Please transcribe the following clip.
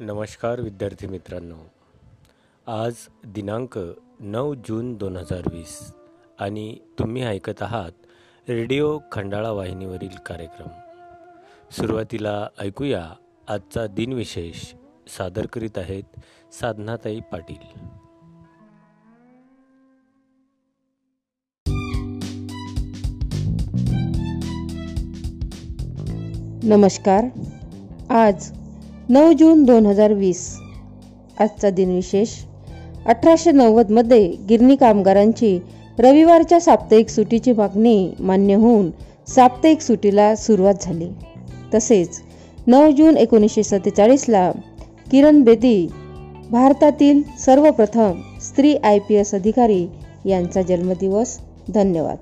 नमस्कार विद्यार्थी मित्रांनो. आज दिनांक नऊ जून दोन हजार वीस आणि तुम्ही ऐकत आहात रेडिओ खंडाळा वाहिनीवरील कार्यक्रम. सुरुवातीला ऐकूया आजचा दिनविशेष सादर करीत आहेत साधनाताई पाटील. नमस्कार. आज नऊ जून दोन हजार वीस. आजचा दिनविशेष अठराशे नव्वदमध्ये गिरणी कामगारांची रविवारच्या साप्ताहिक सुटीची मागणी मान्य होऊन साप्ताहिक सुटीला सुरुवात झाली. तसेच नऊ जून एकोणीसशे सत्तेचाळीसला किरण बेदी भारतातील सर्वप्रथम स्त्री आय पी एस अधिकारी यांचा जन्मदिवस. धन्यवाद.